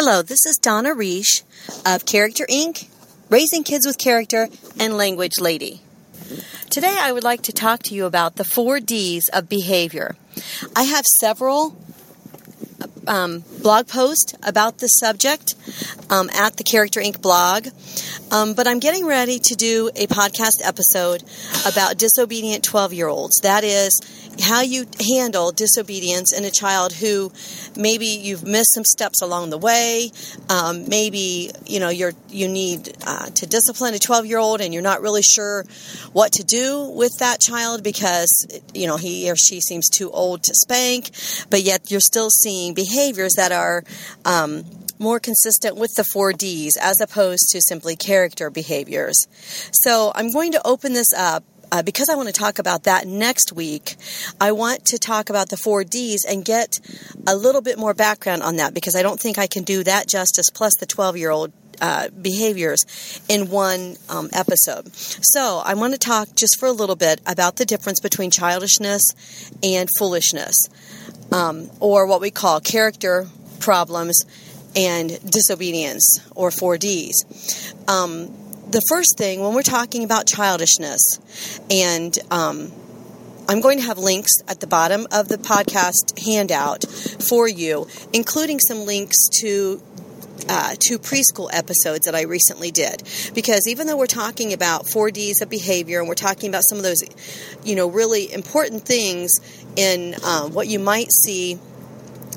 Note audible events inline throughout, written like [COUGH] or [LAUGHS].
Hello, this is Donna Reish of Character Ink., Raising Kids with Character, and Language Lady. Today I would like to talk to you about the four D's of behavior. I have several um, blog posts about this subject um, at the Character Ink. blog, um, but I'm getting ready to do a podcast episode about disobedient 12 year olds. That is, how you handle disobedience in a child who maybe you've missed some steps along the way. Um, maybe you know you're you need uh, to discipline a 12 year old and you're not really sure what to do with that child because you know he or she seems too old to spank, but yet you're still seeing behaviors that are um, more consistent with the four Ds as opposed to simply character behaviors. So I'm going to open this up uh, because I want to talk about that next week, I want to talk about the four Ds and get a little bit more background on that because I don't think I can do that justice plus the 12 year old uh, behaviors in one um, episode. So, I want to talk just for a little bit about the difference between childishness and foolishness, um, or what we call character problems and disobedience, or 4Ds. Um, the first thing when we're talking about childishness, and um, I'm going to have links at the bottom of the podcast handout for you, including some links to uh, two preschool episodes that I recently did. Because even though we're talking about 4Ds of behavior and we're talking about some of those, you know, really important things in uh, what you might see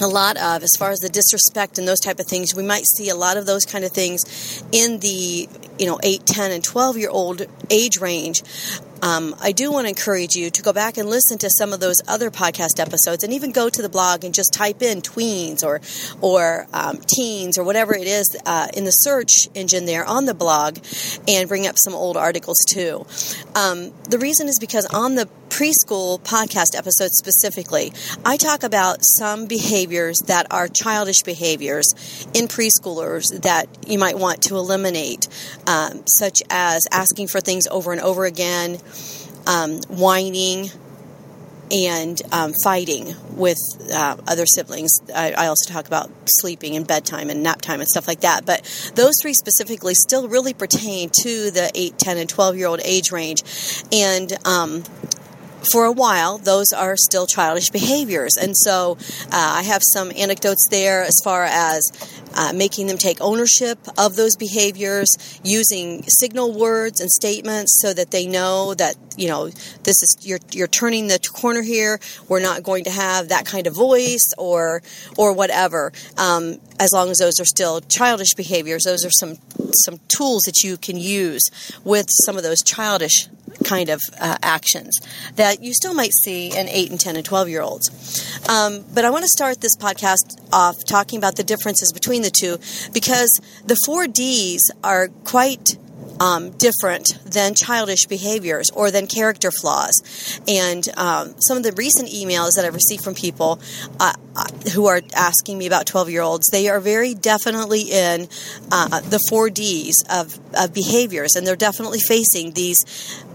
a lot of as far as the disrespect and those type of things we might see a lot of those kind of things in the you know 8 10 and 12 year old age range um, I do want to encourage you to go back and listen to some of those other podcast episodes, and even go to the blog and just type in tweens or or um, teens or whatever it is uh, in the search engine there on the blog, and bring up some old articles too. Um, the reason is because on the preschool podcast episode specifically, I talk about some behaviors that are childish behaviors in preschoolers that you might want to eliminate, um, such as asking for things over and over again, um, whining, and um, fighting with uh, other siblings. I, I, also talk about sleeping and bedtime and nap time and stuff like that. But those three specifically still really pertain to the 8, 10, and 12 year old age range. And um, for a while, those are still childish behaviors. And so uh, I have some anecdotes there as far as uh, making them take ownership of those behaviors, using signal words and statements so that they know that you know this is you're you're turning the corner here. We're not going to have that kind of voice or or whatever. Um, as long as those are still childish behaviors, those are some some tools that you can use with some of those childish kind of uh, actions that you still might see in 8 and 10 and 12 year olds. Um, but I want to start this podcast off talking about the differences between the two because the four Ds are quite um, different than childish behaviors or than character flaws. And um, some of the recent emails that I've received from people uh, who are asking me about 12 year olds, they are very definitely in uh, the four Ds of, of behaviors, and they're definitely facing these.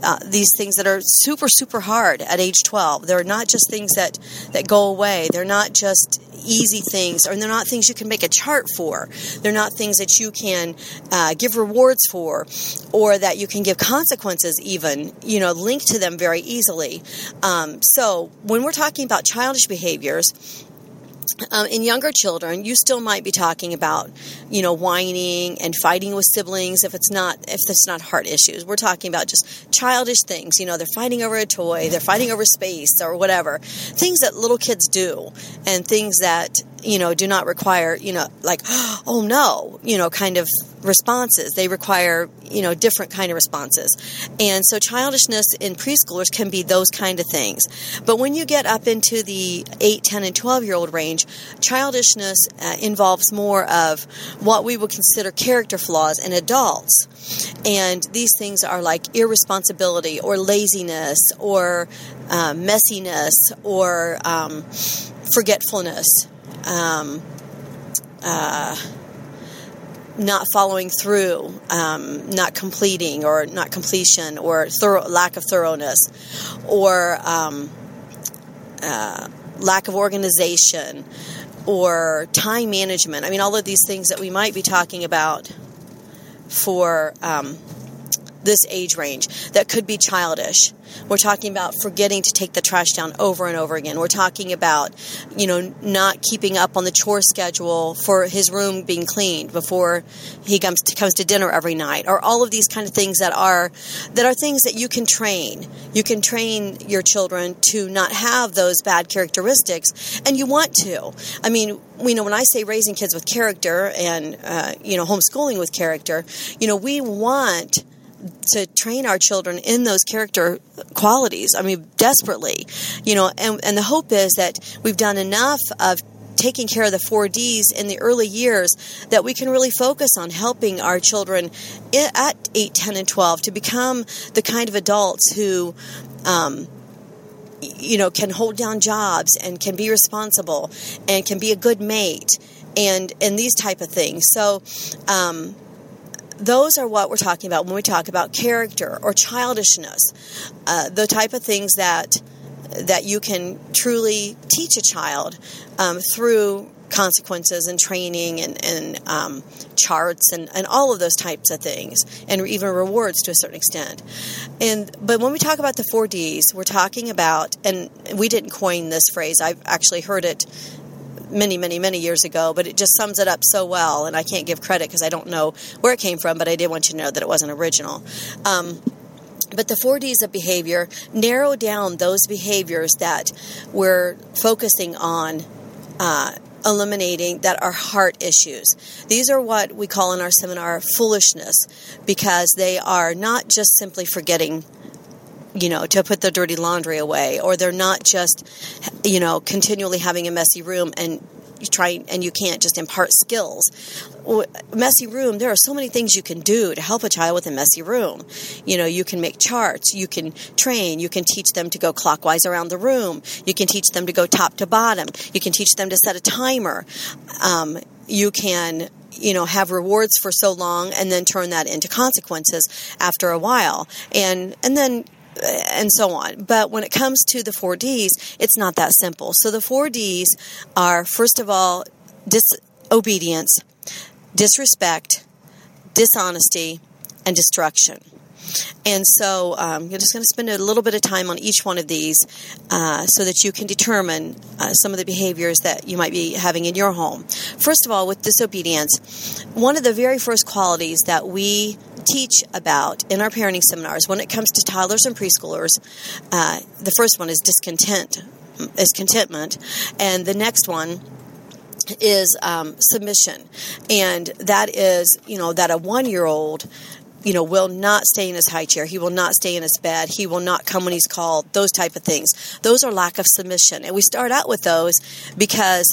Uh, these things that are super super hard at age 12 they're not just things that that go away they're not just easy things, or they're not things you can make a chart for. They're not things that you can uh, give rewards for, or that you can give consequences, even, you know, linked to them very easily. Um, so when we're talking about childish behaviors, um, in younger children, you still might be talking about, you know, whining and fighting with siblings if it's not if it's not heart issues. We're talking about just childish things. You know, they're fighting over a toy, they're fighting over space or whatever. Things that little kids do, and things that you know do not require you know like [GASPS] oh no you know kind of responses. They require you know different kind of responses. And so childishness in preschoolers can be those kind of things. But when you get up into the 8 10 and 12 year old range childishness uh, involves more of what we would consider character flaws in adults. And these things are like irresponsibility or laziness or uh, messiness or um, forgetfulness um, uh, not following through, um, not completing, or not completion, or thorough, lack of thoroughness, or um, uh, lack of organization, or time management. I mean, all of these things that we might be talking about for um, this age range that could be childish. We're talking about forgetting to take the trash down over and over again. We're talking about, you know, not keeping up on the chore schedule for his room being cleaned before he comes to, comes to dinner every night, or all of these kind of things that are that are things that you can train. You can train your children to not have those bad characteristics, and you want to. I mean, you know, when I say raising kids with character and uh, you know homeschooling with character, you know, we want to train our children in those character qualities. I mean, desperately, you know, and, and the hope is that we've done enough of taking care of the four D's in the early years that we can really focus on helping our children at 8, 10, and 12 to become the kind of adults who, um, you know, can hold down jobs and can be responsible and can be a good mate and and these type of things. So, um, those are what we're talking about when we talk about character or childishness, uh, the type of things that that you can truly teach a child um, through consequences and training and, and um, charts and, and all of those types of things and even rewards to a certain extent. And but when we talk about the four d's we're talking about and we didn't coin this phrase i've actually heard it many, many, many years ago, but it just sums it up so well. And I can't give credit because I don't know where it came from, but I did want you to know that it wasn't original. Um, but the four Ds of behavior narrow down those behaviors that we're focusing on. Uh, eliminating that are heart issues. These are what we call in our seminar foolishness because they are not just simply forgetting you know, to put the dirty laundry away, or they're not just, you know, continually having a messy room and you try and you can't just impart skills. Messy room, there are so many things you can do to help a child with a messy room. You know, you can make charts, you can train, you can teach them to go clockwise around the room, you can teach them to go top to bottom, you can teach them to set a timer. Um, you can you know have rewards for so long and then turn that into consequences after a while and and then Uh, and so on. But when it comes to the four Ds, it's not that simple. So the four Ds are first of all disobedience, disrespect, dishonesty, and destruction. And so um, you're just going to spend a little bit of time on each one of these uh, so that you can determine uh, some of the behaviors that you might be having in your home. First of all, with disobedience, one of the very first qualities that we teach about in our parenting seminars when it comes to toddlers and preschoolers. Uh, the first one is discontent, is contentment, and the next one is um, submission, and that is you know that a one year old you know will not stay in his high chair. He will not stay in his bed. He will not come when he's called. Those type of things. Those are lack of submission. And we start out with those because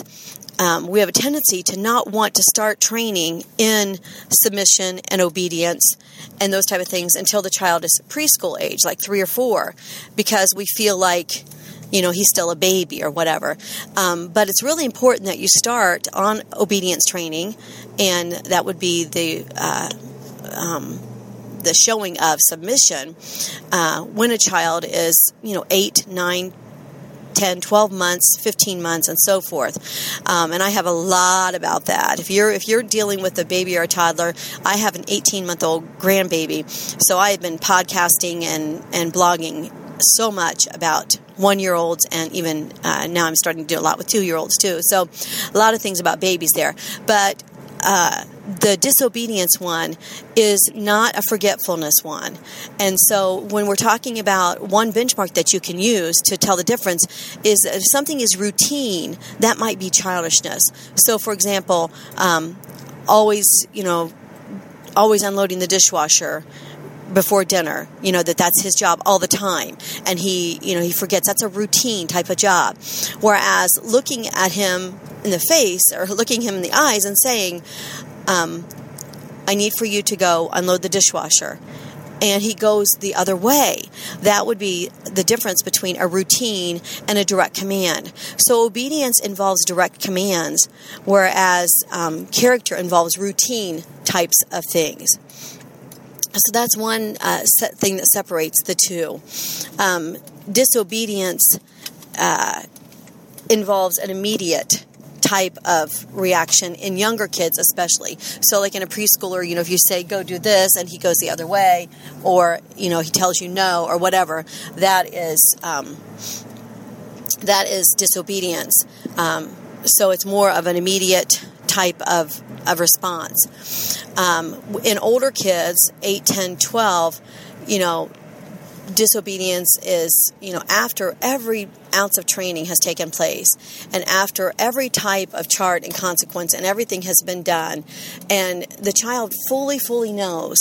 um, we have a tendency to not want to start training in submission and obedience and those type of things until the child is preschool age, like three or four, because we feel like you know he's still a baby or whatever. Um, but it's really important that you start on obedience training, and that would be the uh, um, the showing of submission uh, when a child is you know eight, nine, 10, 12 months, 15 months, and so forth. Um, and I have a lot about that. If you're if you're dealing with a baby or a toddler, I have an 18 month old grandbaby, so I have been podcasting and and blogging so much about one year olds and even uh, now I'm starting to do a lot with two year olds too. So a lot of things about babies there, but. Uh, the disobedience one is not a forgetfulness one. And so when we're talking about one benchmark that you can use to tell the difference is if something is routine, that might be childishness. So for example, um, always, you know, always unloading the dishwasher before dinner you know that that's his job all the time and he you know he forgets that's a routine type of job whereas looking at him in the face or looking him in the eyes and saying um, I need for you to go unload the dishwasher. And he goes the other way. That would be the difference between a routine and a direct command. So, obedience involves direct commands, whereas um, character involves routine types of things. So, that's one uh, thing that separates the two. Um, disobedience uh, involves an immediate type of reaction in younger kids, especially. So, like in a preschooler, you know, if you say, go do this, and he goes the other way, or, you know, he tells you no, or whatever, that is. Um, that is disobedience. Um, so it's more of an immediate type of, of response. Um, in older kids, 8, 10, 12, you know, disobedience is, you know, after every ounce of training has taken place and after every type of chart and consequence and everything has been done and the child fully, fully knows,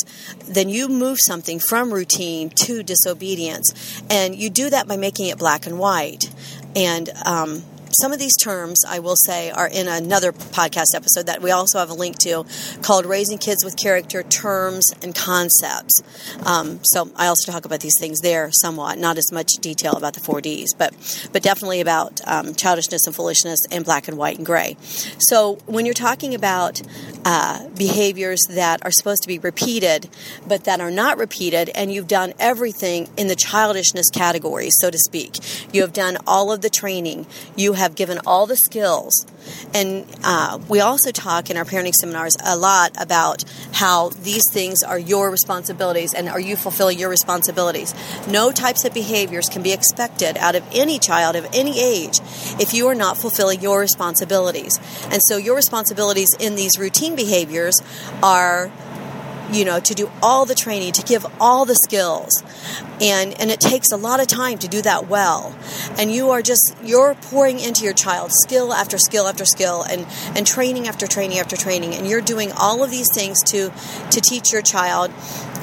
then you move something from routine to disobedience. And you do that by making it black and white. And, um, some of these terms, I will say, are in another podcast episode that we also have a link to called Raising Kids with Character Terms and Concepts. Um, so I also talk about these things there somewhat, not as much detail about the four Ds, but, but definitely about um, childishness and foolishness and black and white and gray. So when you're talking about uh, behaviors that are supposed to be repeated, but that are not repeated, and you've done everything in the childishness category, so to speak, you have done all of the training, you have have given all the skills. And uh, we also talk in our parenting seminars a lot about how these things are your responsibilities and are you fulfilling your responsibilities. No types of behaviors can be expected out of any child of any age if you are not fulfilling your responsibilities. And so your responsibilities in these routine behaviors are you know, to do all the training, to give all the skills. And, and it takes a lot of time to do that well. And you are just, you're pouring into your child skill after skill after skill and, and training after training after training. And you're doing all of these things to, to teach your child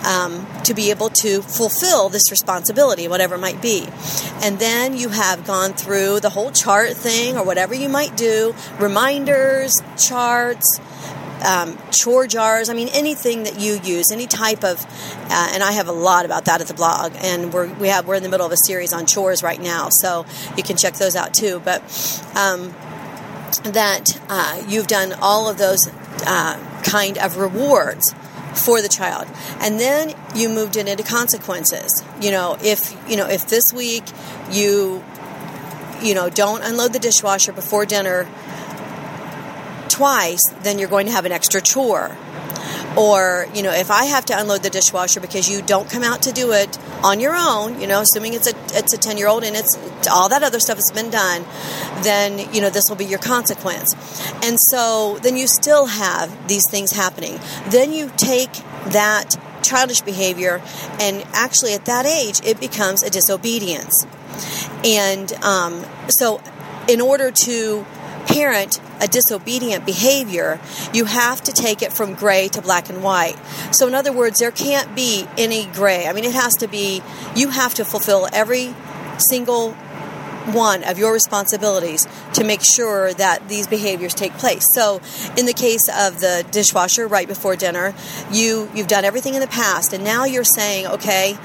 um, to be able to fulfill this responsibility, whatever it might be. And then you have gone through the whole chart thing or whatever you might do, reminders, charts, um, chore jars. I mean, anything that you use, any type of, uh, and I have a lot about that at the blog. And we're we have we're in the middle of a series on chores right now, so you can check those out too. But um, that uh, you've done all of those uh, kind of rewards for the child and then you moved it into consequences you know if you know if this week you you know don't unload the dishwasher before dinner twice, then you're going to have an extra chore. Or, you know, if I have to unload the dishwasher because you don't come out to do it on your own, you know, assuming it's a it's a 10-year-old and it's all that other stuff has been done, then, you know, this will be your consequence. And so then you still have these things happening. Then you take that childish behavior and actually at that age it becomes a disobedience. And um, so in order to parent a disobedient behavior, you have to take it from gray to black and white. So, in other words, there can't be any gray. I mean, it has to be, you have to fulfill every single one of your responsibilities to make sure that these behaviors take place. So, in the case of the dishwasher right before dinner, you you've done everything in the past and now you're saying, okay,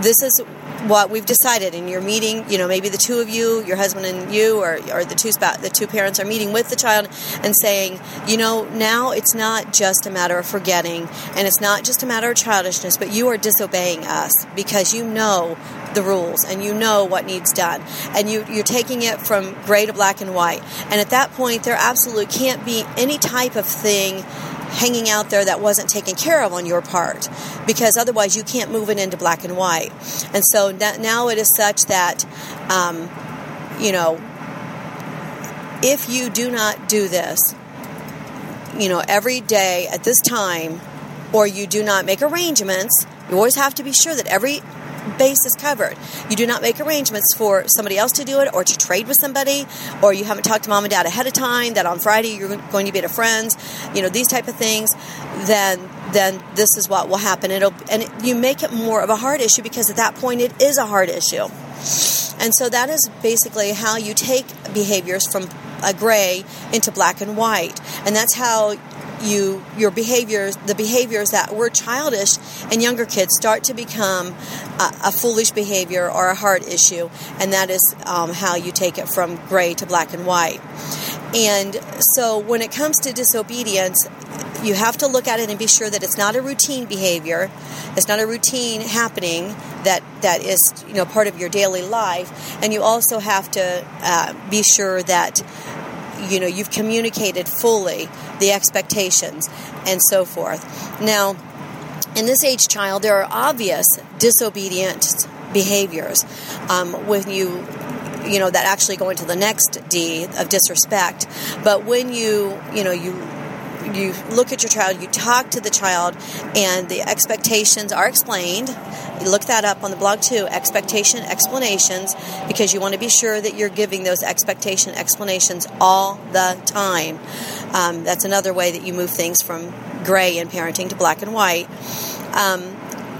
this is what we've decided in your meeting you know maybe the two of you your husband and you or, or the two the two parents are meeting with the child and saying you know now it's not just a matter of forgetting and it's not just a matter of childishness but you are disobeying us because you know the rules and you know what needs done and you, you're taking it from gray to black and white. And at that point there absolutely can't be any type of thing hanging out there that wasn't taken care of on your part because otherwise you can't move it into black and white. And so now it is such that, um, you know, if you do not do this, you know, every day at this time, or you do not make arrangements, you always have to be sure that every base is covered. You do not make arrangements for somebody else to do it or to trade with somebody, or you haven't talked to mom and dad ahead of time that on Friday you're going to be at a friend's, you know, these type of things, then then this is what will happen. It'll and you make it more of a hard issue because at that point it is a hard issue. And so that is basically how you take behaviors from a gray into black and white. And that's how you your behaviors the behaviors that were childish and younger kids start to become a, a foolish behavior or a hard issue. And that is um, how you take it from gray to black and white. And so when it comes to disobedience you have to look at it and be sure that it's not a routine behavior. It's not a routine happening that that is you know part of your daily life. And you also have to uh, be sure that you know you've communicated fully the expectations and so forth. Now, in this age child, there are obvious disobedient behaviors um, when you you know that actually go into the next D of disrespect. But when you you know you you look at your child, you talk to the child, and the expectations are explained. You look that up on the blog too, expectation explanations, because you want to be sure that you're giving those expectation explanations all the time. Um, that's another way that you move things from gray in parenting to black and white. Um,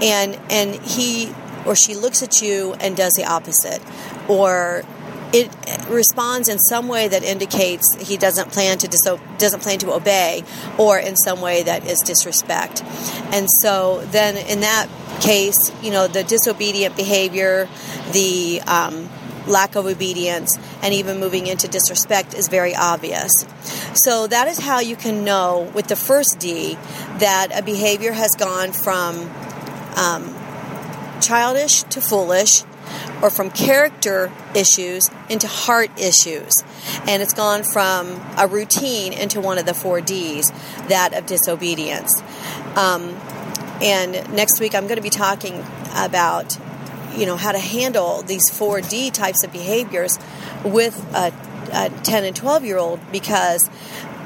and and he or she looks at you and does the opposite, or it responds in some way that indicates he doesn't plan to diso- doesn't plan to obey, or in some way that is disrespect. And so then in that case, you know, the disobedient behavior, the um, lack of obedience, and even moving into disrespect is very obvious. So that is how you can know with the first D that a behavior has gone from um, childish to foolish or from character issues into heart issues. And it's gone from a routine into one of the four D's, that of disobedience. Um, and next week I'm going to be talking about, you know, how to handle these four D types of behaviors with a, a 10 and 12 year old because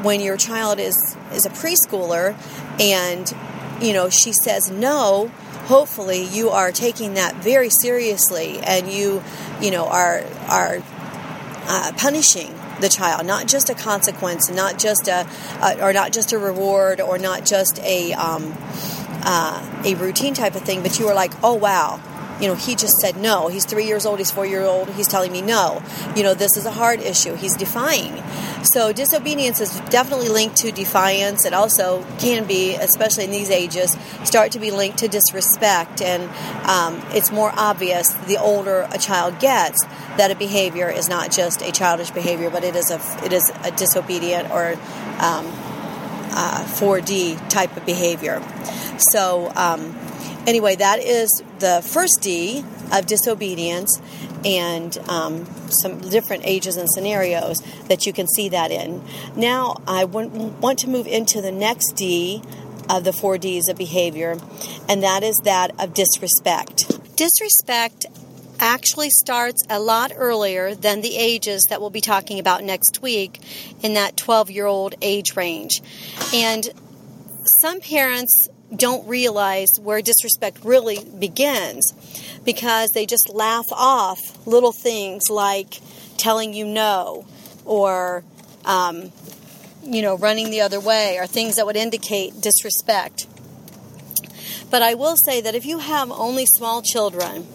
when your child is, is a preschooler and, you know, she says no, hopefully you are taking that very seriously and you you know are are uh, punishing the child not just a consequence not just a, or not just a reward or not just a um, uh, a routine type of thing but you are like oh wow you know, he just said no. He's three years old, he's four years old, he's telling me no. You know, this is a hard issue. He's defying. So disobedience is definitely linked to defiance. It also can be, especially in these ages, start to be linked to disrespect. And um, it's more obvious the older a child gets that a behavior is not just a childish behavior, but it is a it is a disobedient or um, uh, 4D type of behavior. So. Um, anyway, that is the first D of disobedience and um, some different ages and scenarios that you can see that in. Now, I want to move into the next D of the four Ds of behavior, and that is that of disrespect. Disrespect actually starts a lot earlier than the ages that we'll be talking about next week in that 12 year old age range. And some parents don't realize where disrespect really begins because they just laugh off little things like telling you no or um, you know running the other way or things that would indicate disrespect. But i will say that if you have only small children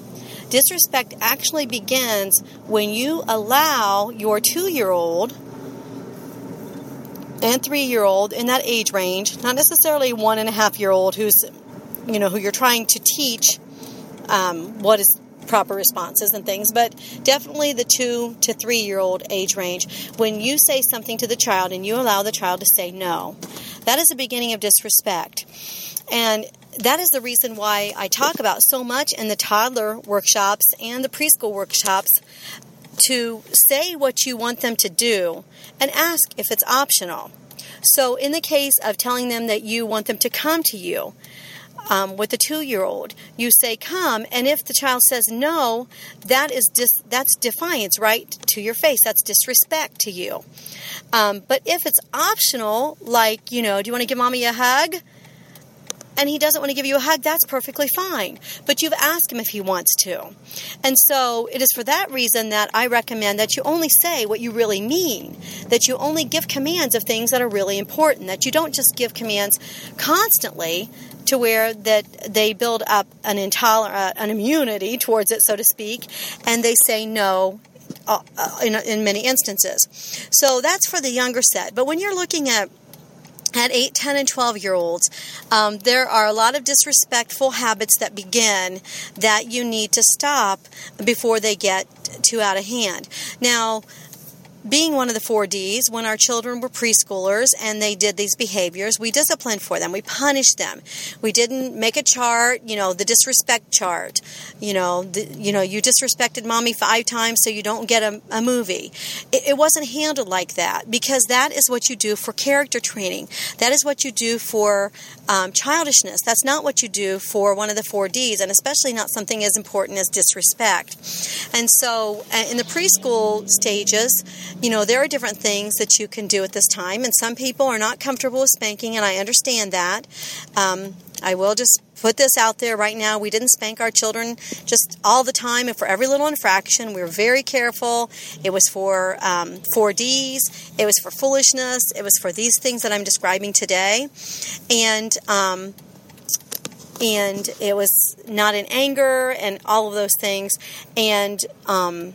disrespect actually begins when you allow your two year old and three year old in that age range, not necessarily one and a half year old who's, you know, who you're trying to teach um, what is proper responses and things, but definitely the two to three year old age range. When you say something to the child and you allow the child to say no, that is the beginning of disrespect. And that is the reason why I talk about so much in the toddler workshops and the preschool workshops to say what you want them to do and ask if it's optional. So, in the case of telling them that you want them to come to you, um, with a two-year-old, you say come, and if the child says no, that is dis- that's defiance, right to your face. That's disrespect to you. Um, but if it's optional, like you know, do you want to give mommy a hug? And he doesn't want to give you a hug, that's perfectly fine. But you've asked him if he wants to. And so it is for that reason that I recommend that you only say what you really mean, that you only give commands of things that are really important, that you don't just give commands constantly to where that they build up an intolerant, uh, an immunity towards it, so to speak, and they say no uh, uh, in, in many instances. So that's for the younger set. But when you're looking at at 8, 10, and 12 year olds, um, there are a lot of disrespectful habits that begin that you need to stop before they get too out of hand. Now, being one of the four D's, when our children were preschoolers and they did these behaviors, we disciplined for them. We punished them. We didn't make a chart, you know, the disrespect chart. You know, the, you know, you disrespected mommy five times, so you don't get a, a movie. It, it wasn't handled like that because that is what you do for character training. That is what you do for um, childishness. That's not what you do for one of the four D's, and especially not something as important as disrespect. And so, uh, in the preschool stages, you know, there are different things that you can do at this time, and some people are not comfortable with spanking, and I understand that. Um, I will just put this out there right now. We didn't spank our children just all the time and for every little infraction. We were very careful. It was for um, 4Ds, it was for foolishness, it was for these things that I'm describing today. And, um, and it was not in anger and all of those things. And um,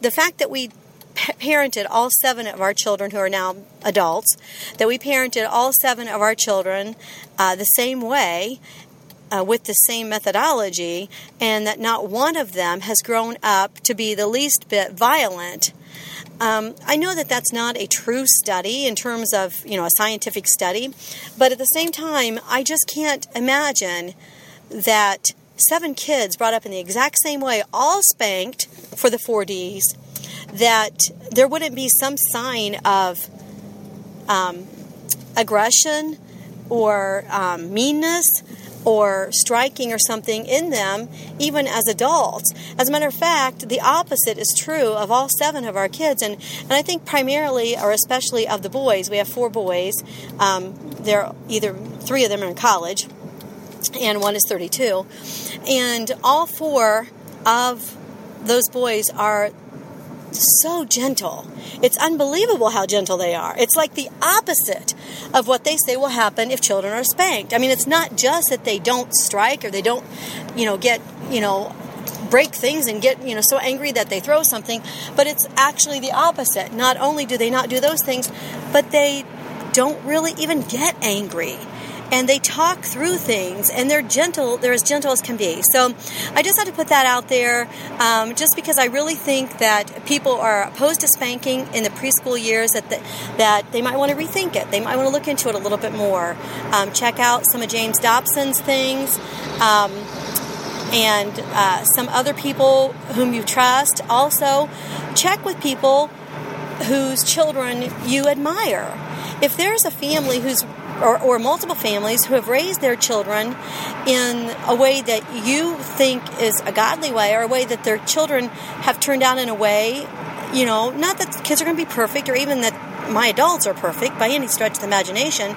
the fact that we parented all seven of our children who are now adults, that we parented all seven of our children uh, the same way. Uh, with the same methodology, and that not one of them has grown up to be the least bit violent. Um, I know that that's not a true study in terms of you know a scientific study, but at the same time, I just can't imagine that seven kids brought up in the exact same way, all spanked for the 4Ds, that there wouldn't be some sign of um, aggression or um, meanness or striking or something in them, even as adults. As a matter of fact, the opposite is true of all seven of our kids, and, and I think primarily or especially of the boys. We have four boys. Um, they're either three of them are in college, and one is 32. And all four of those boys are so gentle. It's unbelievable how gentle they are. It's like the opposite of what they say will happen if children are spanked. I mean, it's not just that they don't strike or they don't, you know, get, you know, break things and get, you know, so angry that they throw something, but it's actually the opposite. Not only do they not do those things, but they don't really even get angry and they talk through things and they're gentle they're as gentle as can be. So i just had to put that out there um, just because i really think that people are opposed to spanking in the preschool years that the, that they might want to rethink it. They might want to look into it a little bit more. Um, check out some of james dobson's things um, and uh, some other people whom you trust. Also check with people whose children you admire. If there's a family who's or, or multiple families who have raised their children in a way that you think is a godly way or a way that their children have turned out in a way, you know, not that kids are going to be perfect or even that my adults are perfect by any stretch of the imagination,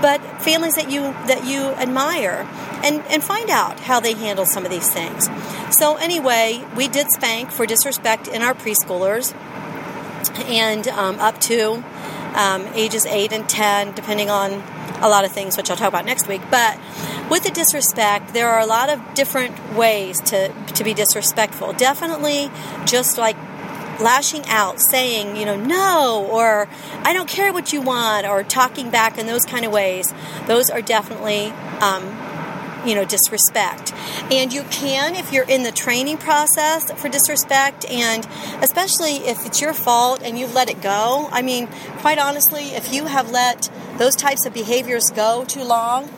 but families that you that you admire and and find out how they handle some of these things. So anyway, we did spank for disrespect in our preschoolers, and um, up to um, ages eight and ten, depending on a lot of things, which I'll talk about next week. But with the disrespect, there are a lot of different ways to, to be disrespectful. Definitely just like lashing out, saying, you know, no, or I don't care what you want, or talking back in those kind of ways. Those are definitely um, you know, disrespect. And you can, if you're in the training process for disrespect, and especially if it's your fault and you've let it go. I mean, quite honestly, if you have let those types of behaviors go too long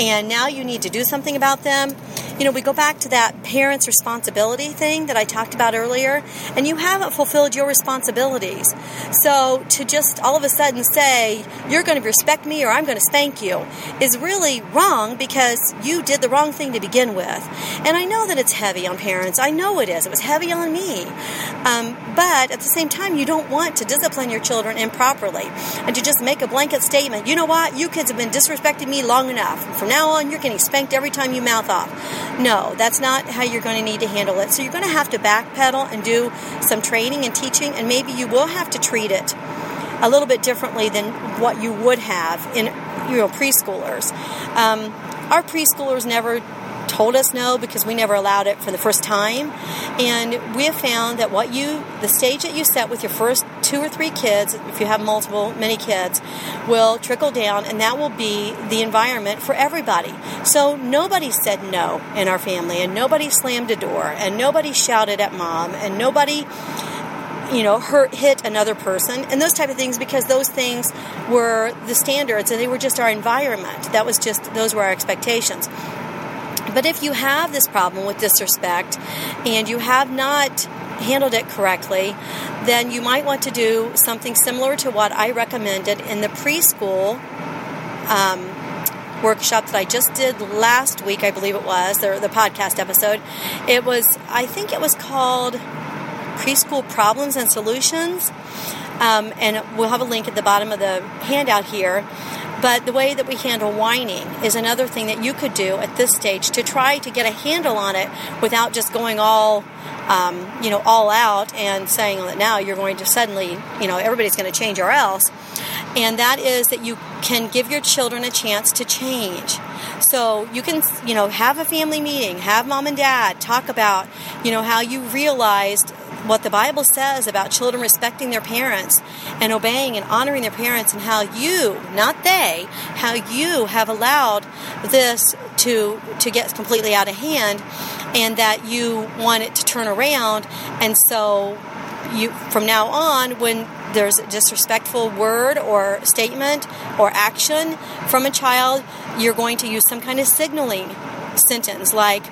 and now you need to do something about them, you know, we go back to that parent's responsibility thing that I talked about earlier, and you haven't fulfilled your responsibilities. So to just all of a sudden say, you're going to respect me or I'm going to spank you is really wrong because you did the wrong thing to begin with. And I know that it's heavy on parents. I know it is. It was heavy on me. Um, but at the same time, you don't want to discipline your children improperly and to just make a blanket statement, you know what, you kids have been disrespecting me long enough. From now on, you're getting spanked every time you mouth off. No, that's not how you're going to need to handle it. So you're going to have to backpedal and do some training and teaching, and maybe you will have to treat it a little bit differently than what you would have in you know preschoolers. Um, our preschoolers never told us no because we never allowed it for the first time. And we have found that what you, the stage that you set with your first two or three kids, if you have multiple, many kids, will trickle down and that will be the environment for everybody. So nobody said no in our family and nobody slammed a door and nobody shouted at mom and nobody you know, hurt, hit another person, and those type of things because those things were the standards and they were just our environment. That was just, those were our expectations. But if you have this problem with disrespect and you have not handled it correctly, then you might want to do something similar to what I recommended in the preschool um, workshop that I just did last week, I believe it was, the, the podcast episode. It was, I think it was called Preschool Problems and Solutions. Um, and we'll have a link at the bottom of the handout here. But the way that we handle whining is another thing that you could do at this stage to try to get a handle on it without just going all, um, you know, all out and saying that now you're going to suddenly, you know, everybody's going to change or else. And that is that you can give your children a chance to change. So you can, you know, have a family meeting, have mom and dad talk about, you know, how you realized what the Bible says about children respecting their parents and obeying and honoring their parents, and how you, not they, how you have allowed this to to get completely out of hand, and that you want it to turn around, and so you from now on when there's a disrespectful word or statement or action from a child, you're going to use some kind of signaling sentence like,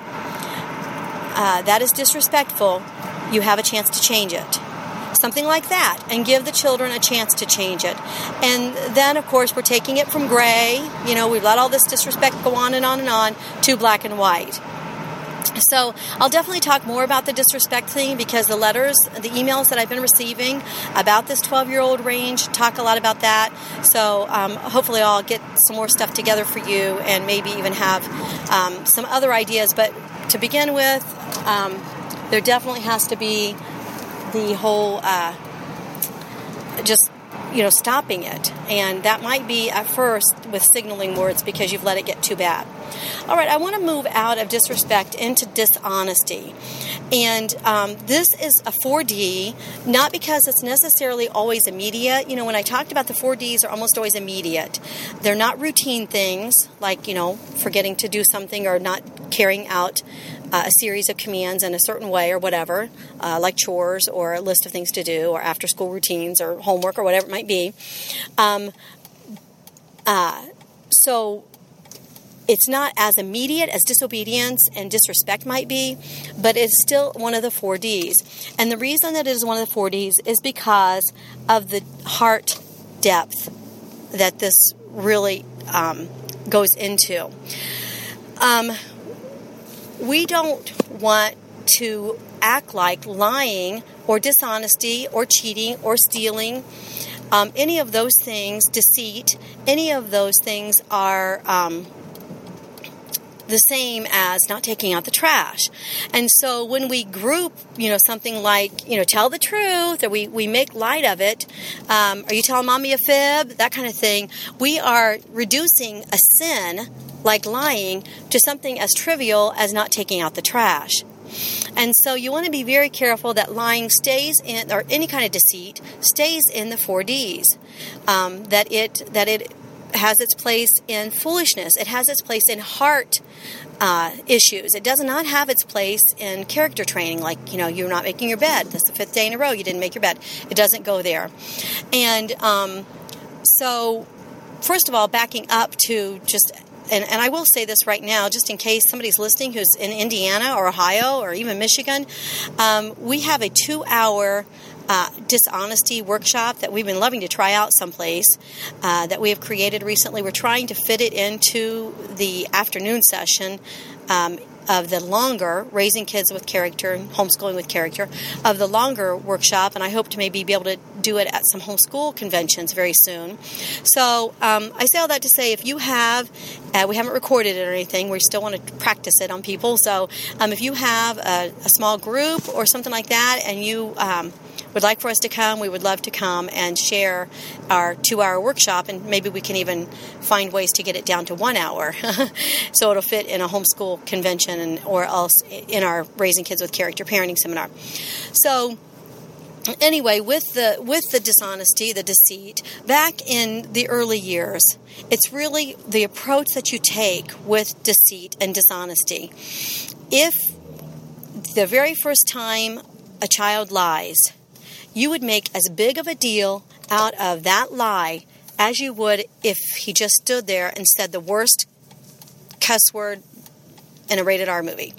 uh, that is disrespectful you have a chance to change it. Something like that, and give the children a chance to change it. And then, of course, we're taking it from gray, you know, we've let all this disrespect go on and on and on, to black and white. So I'll definitely talk more about the disrespect thing because the letters, the emails that I've been receiving about this 12 year old range talk a lot about that. So um, hopefully I'll get some more stuff together for you and maybe even have um, some other ideas. But to begin with, um, there definitely has to be the whole uh, just you know stopping it. And that might be at first with signaling words because you've let it get too bad. All right i want to move out of disrespect into dishonesty. And um, this is a 4d not because it's necessarily always immediate. You know when i talked about the 4ds are almost always immediate. They're not routine things like you know forgetting to do something or not carrying out uh, a series of commands in a certain way or whatever, uh, like chores or a list of things to do or after school routines or homework or whatever it might be. Um, uh, so it's not as immediate as disobedience and disrespect might be, but it's still one of the four Ds. And the reason that it is one of the four Ds is because of the heart depth that this really um, goes into. Um, we don't want to act like lying or dishonesty or cheating or stealing. Um, any of those things, deceit, any of those things are um, the same as not taking out the trash. And so when we group, you know, something like, you know, tell the truth or we, we make light of it, um, are you telling mommy a fib? That kind of thing. We are reducing a sin like lying to something as trivial as not taking out the trash. And so you want to be very careful that lying stays in, or any kind of deceit stays in the four Ds. Um, that it that it has its place in foolishness. It has its place in heart uh, issues. It does not have its place in character training, like, you know, you're not making your bed. That's the fifth day in a row you didn't make your bed. It doesn't go there. And um, so, first of all, backing up to just and, and I will say this right now, just in case somebody's listening who's in Indiana or Ohio or even Michigan, um, we have a two hour uh, dishonesty workshop that we've been loving to try out someplace uh, that we have created recently. We're trying to fit it into the afternoon session um, of the longer raising kids with character and homeschooling with character of the longer workshop and i hope to maybe be able to do it at some homeschool conventions very soon. So um, i say all that to say if you have uh, we haven't recorded it or anything we still want to practice it on people. So um, if you have a, a, small group or something like that and you um, would like for us to come, we would love to come and share our two hour workshop, and maybe we can even find ways to get it down to one hour [LAUGHS] so it'll fit in a homeschool convention and, or else in our Raising Kids with Character parenting seminar. So, anyway with the with the dishonesty the deceit back in the early years it's really the approach that you take with deceit and dishonesty if the very first time a child lies you would make as big of a deal out of that lie as you would if he just stood there and said the worst cuss word in a rated R movie.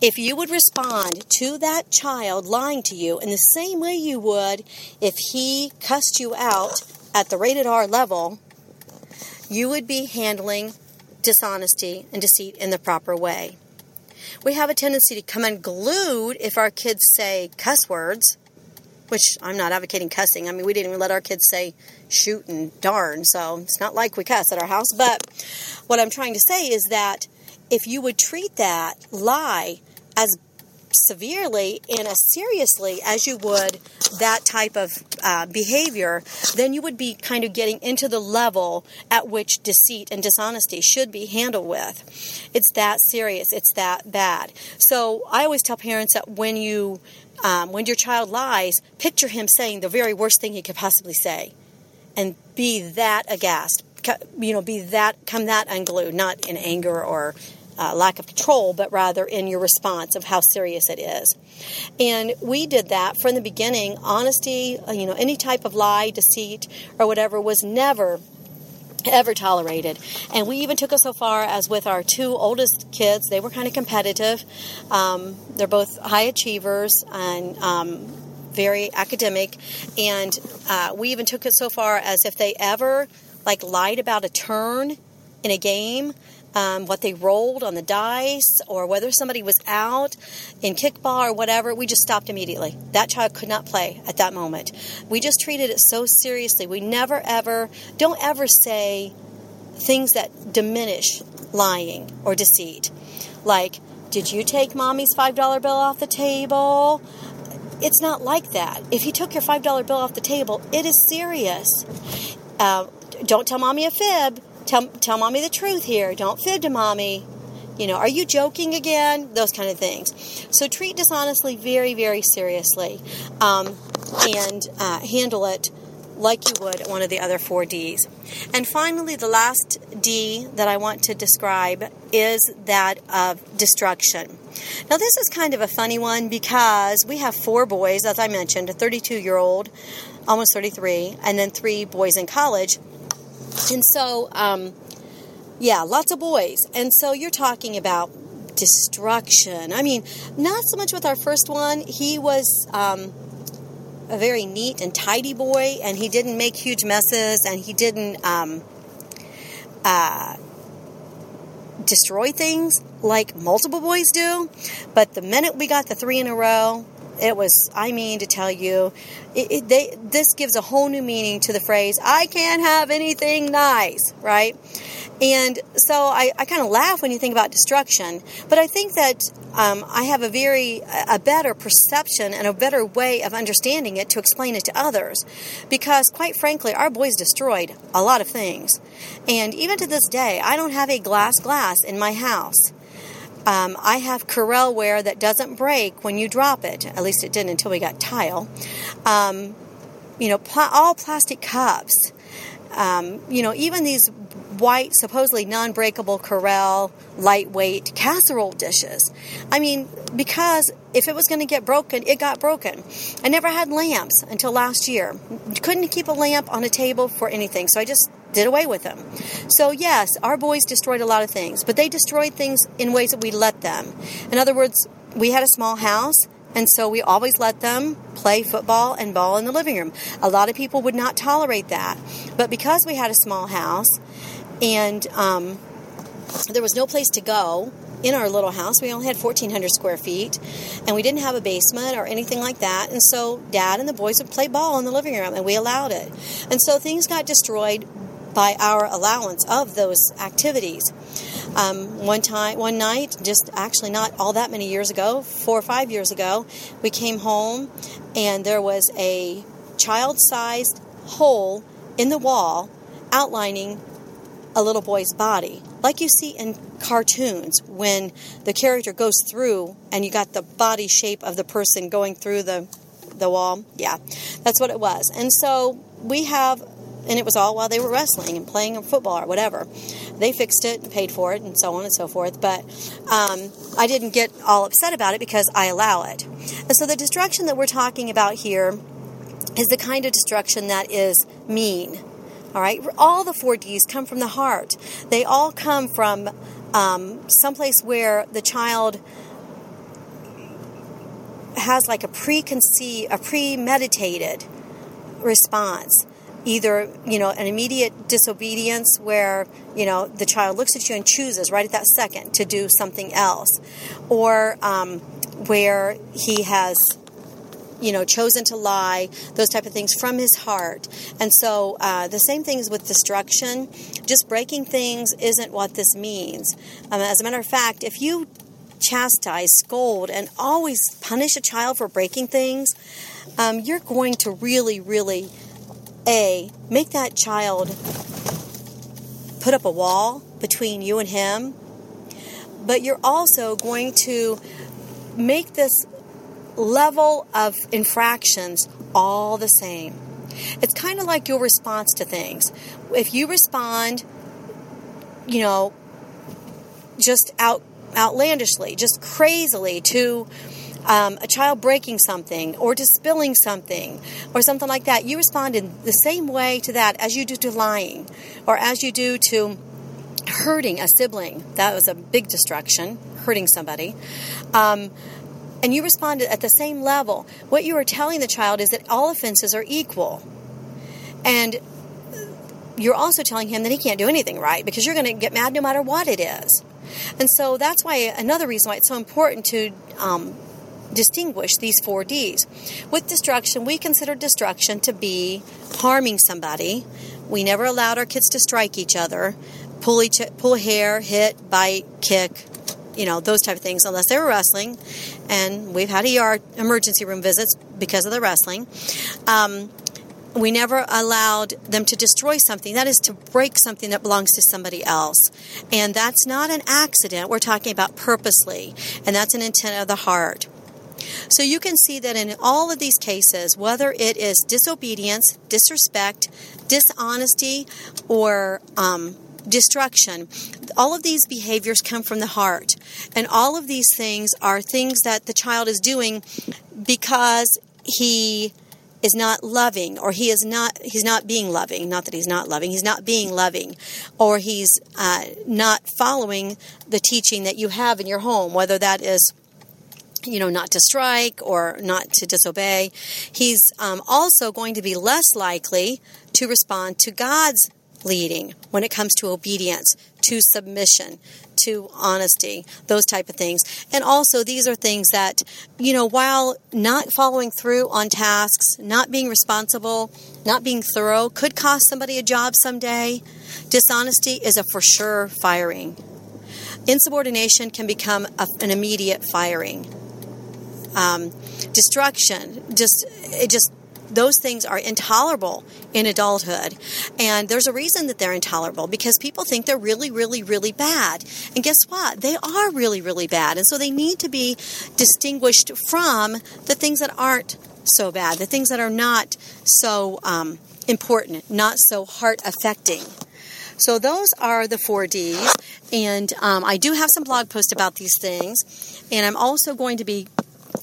If you would respond to that child lying to you in the same way you would if he cussed you out at the rated R level, you would be handling dishonesty and deceit in the proper way. We have a tendency to come unglued if our kids say cuss words, which I'm not advocating cussing. I mean, we didn't even let our kids say shoot and darn, so it's not like we cuss at our house. But what I'm trying to say is that if you would treat that lie as severely and as seriously as you would that type of uh, behavior, then you would be kind of getting into the level at which deceit and dishonesty should be handled with. It's that serious. It's that bad. So I always tell parents that when you um, when your child lies, picture him saying the very worst thing he could possibly say, and be that aghast. You know, be that come that unglued, not in anger or uh, lack of control, but rather in your response of how serious it is. And we did that from the beginning. Honesty, uh, you know, any type of lie, deceit, or whatever was never ever tolerated. And we even took it so far as with our two oldest kids, they were kind of competitive. Um, they're both high achievers and um, very academic. And uh, we even took it so far as if they ever like lied about a turn in a game, um, what they rolled on the dice, or whether somebody was out in kickball or whatever, we just stopped immediately. That child could not play at that moment. We just treated it so seriously. We never ever, don't ever say things that diminish lying or deceit. Like, did you take mommy's $5 bill off the table? It's not like that. If you took your $5 bill off the table, it is serious. Uh, don't tell mommy a fib tell tell mommy the truth here. Don't fib to mommy. You know, are you joking again? Those kind of things. So treat dishonestly very, very seriously, um, and uh, handle it like you would one of the other four D's. And finally, the last D that I want to describe is that of destruction. Now, this is kind of a funny one because we have four boys, as I mentioned, a 32 year old, almost 33, and then three boys in college. And so, um, yeah, lots of boys. And so you're talking about destruction. I mean, not so much with our first one. He was um, a very neat and tidy boy, and he didn't make huge messes, and he didn't um, uh, destroy things like multiple boys do. But the minute we got the three in a row, it was, I mean, to tell you, it, it, they, this gives a whole new meaning to the phrase, I can't have anything nice, right? And so I, I kind of laugh when you think about destruction, but I think that um, I have a very, a better perception and a better way of understanding it to explain it to others. Because quite frankly, our boys destroyed a lot of things. And even to this day, I don't have a glass glass in my house. Um, I have Corelle that doesn't break when you drop it. At least it didn't until we got tile. Um, you know, pl- all plastic cups. Um, you know, even these white, supposedly non breakable Corelle lightweight casserole dishes. I mean, because if it was going to get broken, it got broken. I never had lamps until last year. Couldn't keep a lamp on a table for anything, so I just did away with them. So, yes, our boys destroyed a lot of things, but they destroyed things in ways that we let them. In other words, we had a small house, and so we always let them play football and ball in the living room. A lot of people would not tolerate that. But because we had a small house and um, there was no place to go, in our little house. We only had 1,400 square feet, and we didn't have a basement or anything like that. And so, Dad and the boys would play ball in the living room, and we allowed it. And so, things got destroyed by our allowance of those activities. Um, one time, one night, just actually not all that many years ago, four or five years ago, we came home and there was a child-sized hole in the wall outlining a little boy's body, like you see in cartoons when the character goes through and you got the body shape of the person going through the the wall. Yeah, that's what it was. And so we have and it was all while they were wrestling and playing football or whatever. They fixed it and paid for it and so on and so forth. But um, I didn't get all upset about it because I allow it. And so the destruction that we're talking about here is the kind of destruction that is mean. All right, all the four D's come from the heart. They all come from um, someplace where the child has like a preconceived, a premeditated response. Either, you know, an immediate disobedience where, you know, the child looks at you and chooses right at that second to do something else, or um, where he has you know, chosen to lie, those type of things from his heart. And so uh, the same things with destruction. Just breaking things isn't what this means. Um, as a matter of fact, if you chastise, scold, and always punish a child for breaking things, um, you're going to really, really, A, make that child put up a wall between you and him, but you're also going to make this level of infractions all the same. It's kind of like your response to things. If you respond, you know, just out outlandishly, just crazily to um, a child breaking something or to spilling something or something like that, you respond in the same way to that as you do to lying or as you do to hurting a sibling. That was a big destruction, hurting somebody. Um, and you responded at the same level, what you are telling the child is that all offenses are equal. And you're also telling him that he can't do anything right because you're going to get mad no matter what it is. And so that's why another reason why it's so important to um, distinguish these four D's. With destruction, we consider destruction to be harming somebody. We never allowed our kids to strike each other, pull each pull hair, hit, bite, kick, you know, those type of things, unless they were wrestling. And we've had ER emergency room visits because of the wrestling. Um, we never allowed them to destroy something. That is to break something that belongs to somebody else. And that's not an accident. We're talking about purposely. And that's an intent of the heart. So you can see that in all of these cases, whether it is disobedience, disrespect, dishonesty, or um, destruction. All of these behaviors come from the heart. And all of these things are things that the child is doing because he is not loving or he is not he's not being loving not that he's not loving he's not being loving or he's uh, not following the teaching that you have in your home whether that is you know, not to strike or not to disobey. He's um, also going to be less likely to respond to God's leading when it comes to obedience, to submission, to honesty, those type of things. And also, these are things that, you know, while not following through on tasks, not being responsible, not being thorough, could cost somebody a job someday. Dishonesty is a for sure firing. Insubordination can become a, an immediate firing. Um, destruction, just it just those things are intolerable in adulthood. And there's a reason that they're intolerable because people think they're really, really, really bad. And guess what? They are really, really bad. And so they need to be distinguished from the things that aren't so bad, the things that are not so um, important, not so heart affecting. So those are the four Ds, and um, I do have some blog posts about these things, and I'm also going to be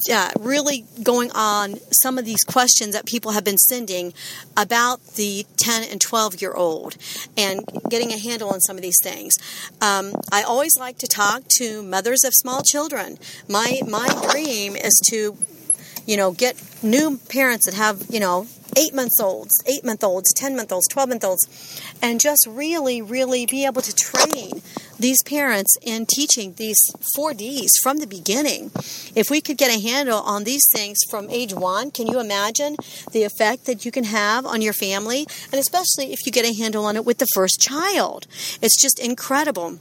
uh, really going on some of these questions that people have been sending about the 10 and 12 year old and getting a handle on some of these things. Um, I always like to talk to mothers of small children. My my dream is to you know get new parents that have you know eight months olds, eight month olds, 10 month olds, 12 month olds, and just really, really be able to train these parents in teaching these four Ds from the beginning. If we could get a handle on these things from age one, can you imagine the effect that you can have on your family? And especially if you get a handle on it with the first child. It's just incredible.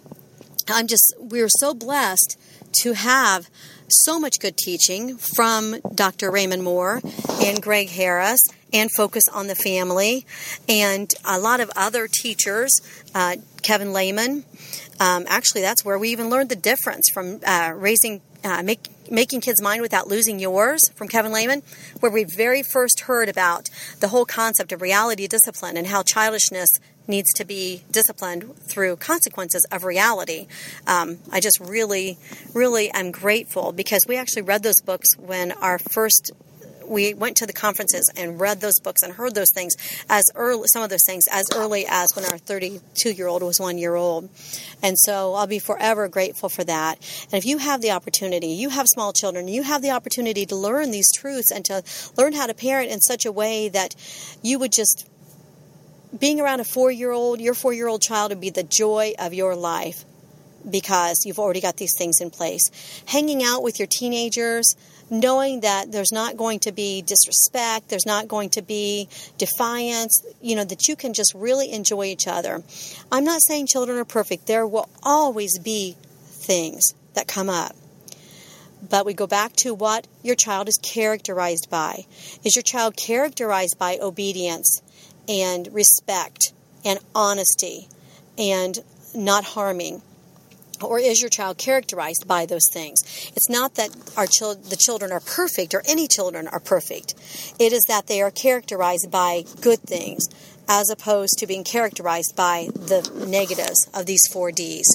I'm just, we're so blessed to have so much good teaching from Dr. Raymond Moore and Gregg Harris and Focus on the Family and a lot of other teachers, uh, Kevin Leman. Um, actually, that's where we even learned the difference from uh, raising uh, make, Making Kids Mind Without Losing Yours from Kevin Leman, where we very first heard about the whole concept of reality discipline and how childishness needs to be disciplined through consequences of reality. Um, I just really, really am grateful because we actually read those books when our first we went to the conferences and read those books and heard those things as early, some of those things as early as when our 32 year old was one year old. And so I'll be forever grateful for that. And if you have the opportunity, you have small children, you have the opportunity to learn these truths and to learn how to parent in such a way that you would just being around a four year old, your four year old child would be the joy of your life because you've already got these things in place. Hanging out with your teenagers, knowing that there's not going to be disrespect, there's not going to be defiance, you know, that you can just really enjoy each other. I'm not saying children are perfect, there will always be things that come up. But we go back to what your child is characterized by. Is your child characterized by obedience and respect and honesty and not harming? or is your child characterized by those things? It's not that our chil- the children are perfect or any children are perfect. It is that they are characterized by good things as opposed to being characterized by the negatives of these four Ds.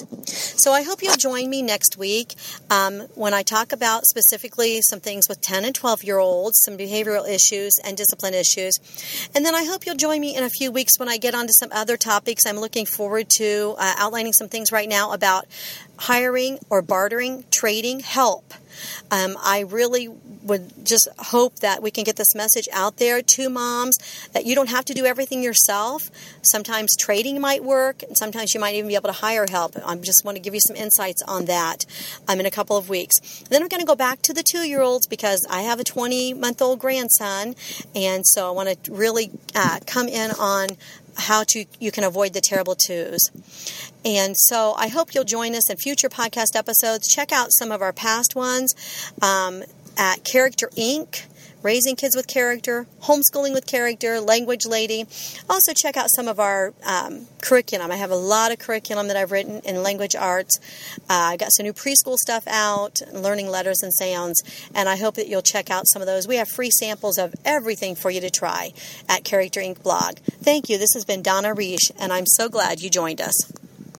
So I hope you'll join me next week um, when I talk about specifically some things with 10 and 12 year olds, some behavioral issues and discipline issues. And then I hope you'll join me in a few weeks when I get onto some other topics. I'm looking forward to uh, outlining some things right now about hiring or bartering, trading help. Um, I really would just hope that we can get this message out there to moms that you don't have to do everything yourself. Sometimes trading might work, and sometimes you might even be able to hire help. I just want to give you some insights on that um, in a couple of weeks. Then I'm going to go back to the two year olds because I have a 20 month old grandson, and so I want to really uh, come in on how to you can avoid the terrible twos. And so I hope you'll join us in future podcast episodes. Check out some of our past ones um, at Character Ink. Raising Kids with Character, Homeschooling with Character, Language Lady. Also, check out some of our um, curriculum. I have a lot of curriculum that I've written in language arts. Uh, I got some new preschool stuff out, learning letters and sounds, and I hope that you'll check out some of those. We have free samples of everything for you to try at Character Ink. blog. Thank you. This has been Donna Reish, and I'm so glad you joined us.